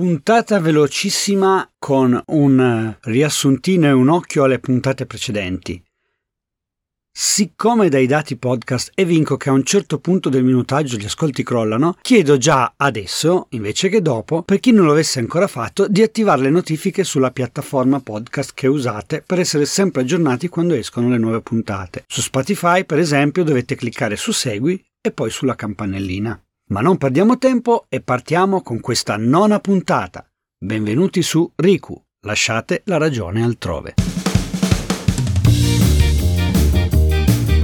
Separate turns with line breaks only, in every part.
Puntata velocissima con un riassuntino e un occhio alle puntate precedenti. Siccome dai dati podcast evinco che a un certo punto del minutaggio gli ascolti crollano, chiedo già adesso, invece che dopo, per chi non lo avesse ancora fatto, di attivare le notifiche sulla piattaforma podcast che usate per essere sempre aggiornati quando escono le nuove puntate. Su Spotify, per esempio, dovete cliccare su Segui e poi sulla campanellina. Ma non perdiamo tempo e partiamo con questa nona puntata. Benvenuti su Riku, lasciate la ragione altrove.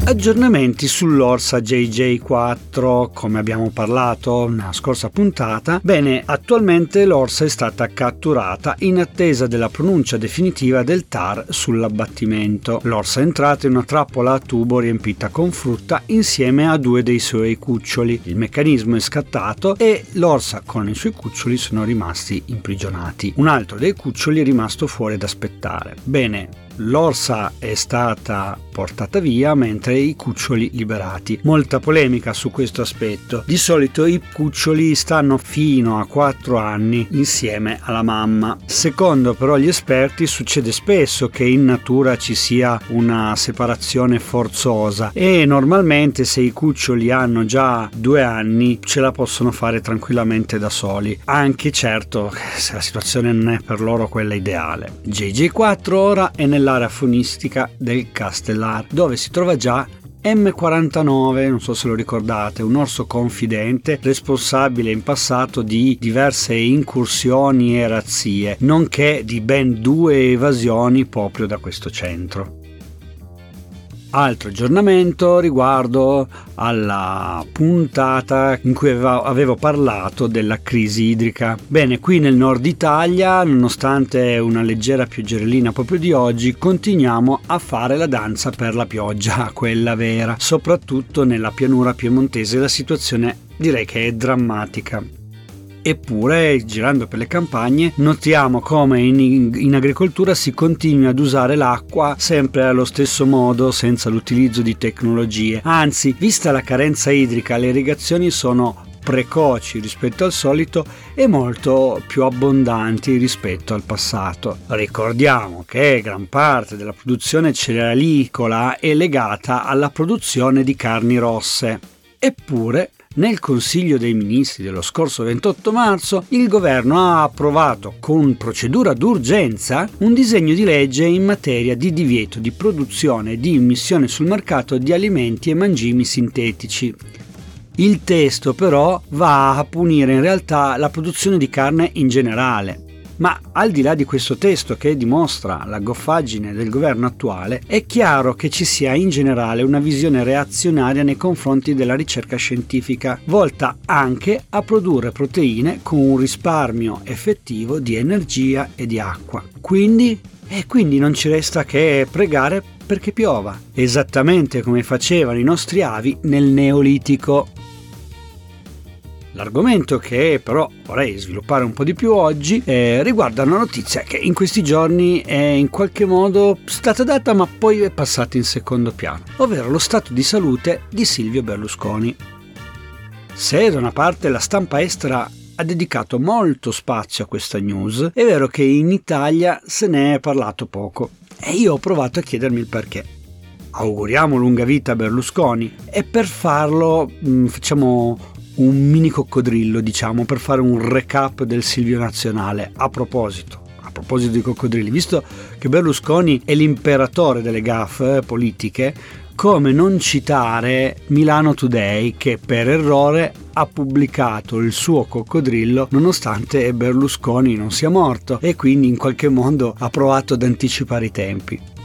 Aggiornamenti sull'Orsa JJ4, come abbiamo parlato nella scorsa puntata. Bene, attualmente l'Orsa è stata catturata in attesa della pronuncia definitiva del TAR sull'abbattimento. L'Orsa è entrata in una trappola a tubo riempita con frutta insieme a due dei suoi cuccioli. Il meccanismo è scattato e l'Orsa con i suoi cuccioli sono rimasti imprigionati. Un altro dei cuccioli è rimasto fuori ad aspettare. Bene, l'orsa è stata portata via mentre i cuccioli liberati. Molta polemica su questo aspetto. Di solito i cuccioli stanno fino a 4 anni insieme alla mamma. Secondo però gli esperti succede spesso che in natura ci sia una separazione forzosa e normalmente se i cuccioli hanno già due anni ce la possono fare tranquillamente da soli. Anche certo se la situazione non è per loro quella ideale. JJ4 ora è nella nell'area faunistica del Castellar, dove si trova già M49, non so se lo ricordate, un orso confidente responsabile in passato di diverse incursioni e razzie, nonché di ben due evasioni proprio da questo centro. Altro aggiornamento riguardo alla puntata in cui avevo parlato della crisi idrica. Bene, qui nel nord Italia, nonostante una leggera pioggerellina proprio di oggi, continuiamo a fare la danza per la pioggia, quella vera. Soprattutto nella pianura piemontese la situazione direi che è drammatica. Eppure, girando per le campagne, notiamo come in, in, agricoltura si continui ad usare l'acqua sempre allo stesso modo, senza l'utilizzo di tecnologie. Anzi, vista la carenza idrica, le irrigazioni sono precoci rispetto al solito e molto più abbondanti rispetto al passato. Ricordiamo che gran parte della produzione cerealicola è legata alla produzione di carni rosse. Eppure nel Consiglio dei Ministri dello scorso 28 marzo il governo ha approvato con procedura d'urgenza un disegno di legge in materia di divieto di produzione e di immissione sul mercato di alimenti e mangimi sintetici. Il testo però va a punire in realtà la produzione di carne in generale, ma al di là di questo testo che dimostra la goffaggine del governo attuale, è chiaro che ci sia in generale una visione reazionaria nei confronti della ricerca scientifica, volta anche a produrre proteine con un risparmio effettivo di energia e di acqua. Quindi e quindi non ci resta che pregare perché piova, esattamente come facevano i nostri avi nel Neolitico. L'argomento che però vorrei sviluppare un po' di più oggi eh, riguarda una notizia che in questi giorni è in qualche modo stata data ma poi è passata in secondo piano, ovvero lo stato di salute di Silvio Berlusconi. Se da una parte la stampa estera ha dedicato molto spazio a questa news, è vero che in Italia se ne è parlato poco e io ho provato a chiedermi il perché auguriamo lunga vita a Berlusconi e per farlo mm, facciamo un mini coccodrillo, diciamo, per fare un recap del Silvio Nazionale. A proposito, a proposito di coccodrilli, visto che Berlusconi è l'imperatore delle gaffe politiche, come non citare Milano Today che per errore ha pubblicato il suo coccodrillo nonostante Berlusconi non sia morto e quindi in qualche modo ha provato ad anticipare i tempi.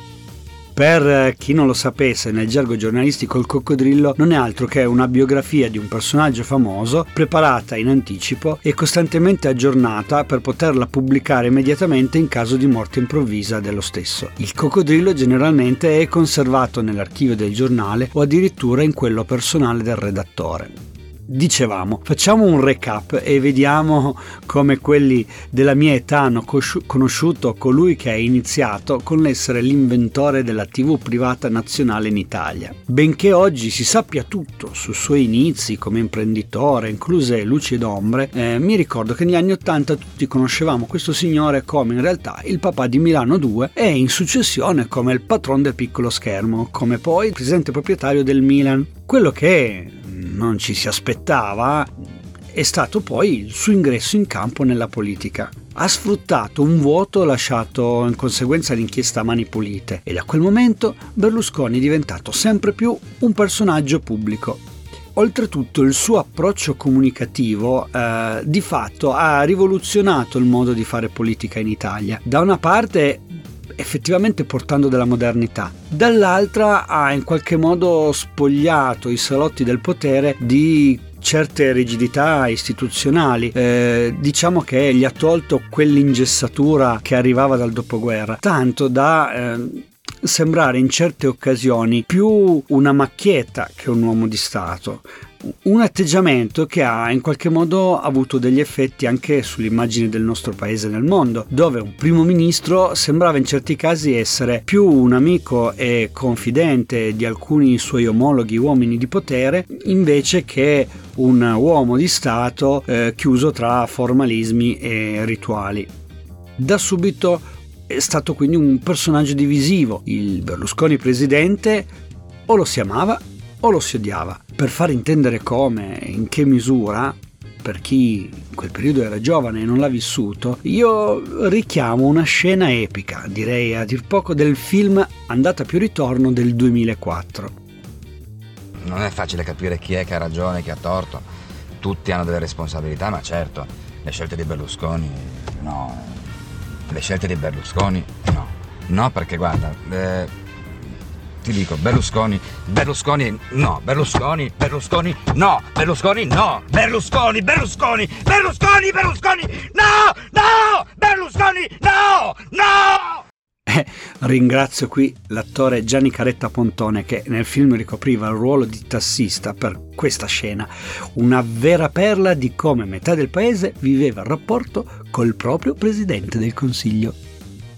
Per chi non lo sapesse, nel gergo giornalistico il coccodrillo non è altro che una biografia di un personaggio famoso preparata in anticipo e costantemente aggiornata per poterla pubblicare immediatamente in caso di morte improvvisa dello stesso. Il coccodrillo generalmente è conservato nell'archivio del giornale o addirittura in quello personale del redattore. Dicevamo, facciamo un recap e vediamo come quelli della mia età hanno conosciuto colui che ha iniziato con l'essere l'inventore della TV privata nazionale in Italia. Benché oggi si sappia tutto sui suoi inizi come imprenditore, incluse luci ed ombre, eh, mi ricordo che negli anni Ottanta tutti conoscevamo questo signore come in realtà il papà di Milano 2 e in successione come il patron del piccolo schermo, come poi il presidente proprietario del Milan. Quello che non ci si aspettava è stato poi il suo ingresso in campo nella politica. Ha sfruttato un vuoto lasciato in conseguenza dell'inchiesta a mani pulite e da quel momento Berlusconi è diventato sempre più un personaggio pubblico. Oltretutto il suo approccio comunicativo eh, di fatto ha rivoluzionato il modo di fare politica in Italia. Da una parte effettivamente portando della modernità. Dall'altra ha in qualche modo spogliato i salotti del potere di certe rigidità istituzionali. Eh, diciamo che gli ha tolto quell'ingessatura che arrivava dal dopoguerra, tanto da eh, sembrare in certe occasioni più una macchietta che un uomo di Stato un atteggiamento che ha in qualche modo avuto degli effetti anche sull'immagine del nostro paese nel mondo, dove un primo ministro sembrava in certi casi essere più un amico e confidente di alcuni suoi omologhi uomini di potere, invece che un uomo di Stato eh, chiuso tra formalismi e rituali. Da subito è stato quindi un personaggio divisivo. Il Berlusconi presidente o lo si amava o lo si odiava. Per far intendere come e in che misura, per chi in quel periodo era giovane e non l'ha vissuto, io richiamo una scena epica, direi a dir poco del film Andata più ritorno del 2004.
Non è facile capire chi è che ha ragione e chi ha torto. Tutti hanno delle responsabilità, ma certo, le scelte di Berlusconi no. Le scelte di Berlusconi no. No, perché guarda, eh, ti dico Berlusconi, Berlusconi no, Berlusconi, Berlusconi no, Berlusconi no, Berlusconi, Berlusconi, Berlusconi, Berlusconi no, no, Berlusconi no, no!
Eh, ringrazio qui l'attore Gianni Caretta Pontone che nel film ricopriva il ruolo di tassista per questa scena, una vera perla di come metà del paese viveva il rapporto col proprio presidente del Consiglio.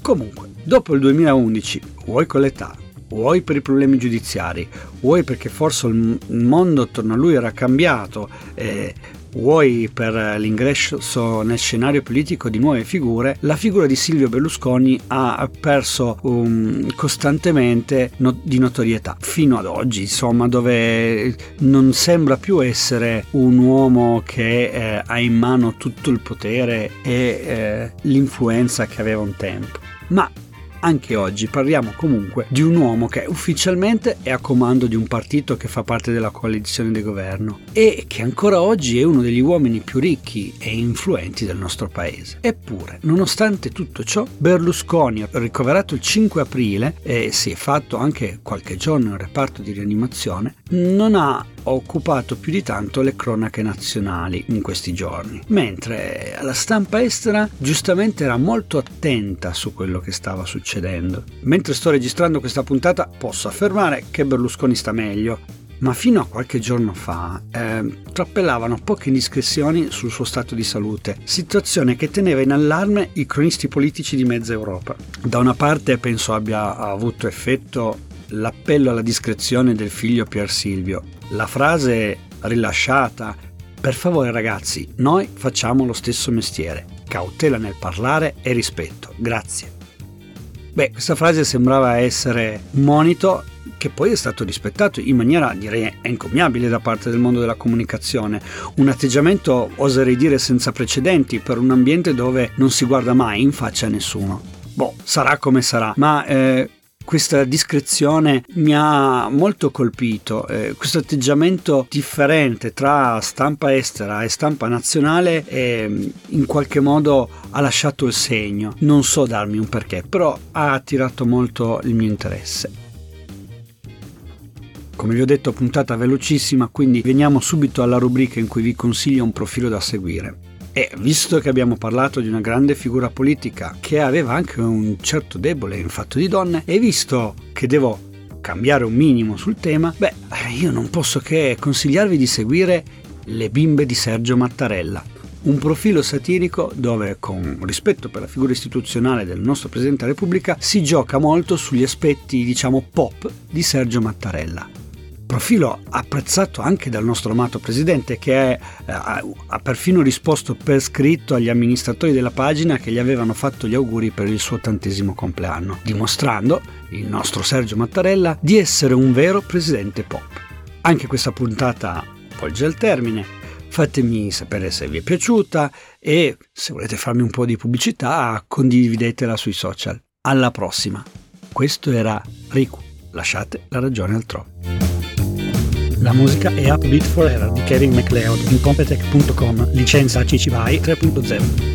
Comunque, dopo il 2011, vuoi con l'età, vuoi per i problemi giudiziari, vuoi perché forse il mondo attorno a lui era cambiato, eh, vuoi per l'ingresso nel scenario politico di nuove figure, la figura di Silvio Berlusconi ha perso um, costantemente no- di notorietà fino ad oggi, insomma, dove non sembra più essere un uomo che eh, ha in mano tutto il potere e eh, l'influenza che aveva un tempo. Ma anche oggi parliamo comunque di un uomo che ufficialmente è a comando di un partito che fa parte della coalizione di governo e che ancora oggi è uno degli uomini più ricchi e influenti del nostro paese. Eppure, nonostante tutto ciò, Berlusconi, ricoverato il 5 aprile e si è fatto anche qualche giorno in reparto di rianimazione, non ha occupato più di tanto le cronache nazionali in questi giorni, mentre la stampa estera giustamente era molto attenta su quello che stava succedendo. Mentre sto registrando questa puntata posso affermare che Berlusconi sta meglio, ma fino a qualche giorno fa eh, trappellavano poche indiscrezioni sul suo stato di salute, situazione che teneva in allarme i cronisti politici di mezza Europa. Da una parte penso abbia avuto effetto l'appello alla discrezione del figlio Pier Silvio, la frase rilasciata per favore ragazzi, noi facciamo lo stesso mestiere, cautela nel parlare e rispetto, grazie. Beh, questa frase sembrava essere un monito che poi è stato rispettato in maniera direi encomiabile da parte del mondo della comunicazione, un atteggiamento oserei dire senza precedenti per un ambiente dove non si guarda mai in faccia a nessuno. Boh, sarà come sarà, ma eh, questa discrezione mi ha molto colpito, eh, questo atteggiamento differente tra stampa estera e stampa nazionale eh, in qualche modo ha lasciato il segno, non so darmi un perché, però ha attirato molto il mio interesse. Come vi ho detto puntata velocissima, quindi veniamo subito alla rubrica in cui vi consiglio un profilo da seguire. E visto che abbiamo parlato di una grande figura politica che aveva anche un certo debole in fatto di donne, e visto che devo cambiare un minimo sul tema, beh, io non posso che consigliarvi di seguire Le bimbe di Sergio Mattarella, un profilo satirico dove, con rispetto per la figura istituzionale del nostro Presidente della Repubblica, si gioca molto sugli aspetti, diciamo, pop di Sergio Mattarella. Profilo apprezzato anche dal nostro amato Presidente che è, eh, ha perfino risposto per scritto agli amministratori della pagina che gli avevano fatto gli auguri per il suo ottantesimo compleanno, dimostrando, il nostro Sergio Mattarella, di essere un vero Presidente pop. Anche questa puntata volge al termine. Fatemi sapere se vi è piaciuta e se volete farmi un po' di pubblicità condividetela sui social. Alla prossima. Questo era Riku. Lasciate la ragione altrove. La musica è Upbeat Forever di Kevin MacLeod in Competech.com, licenza CC BY 3.0.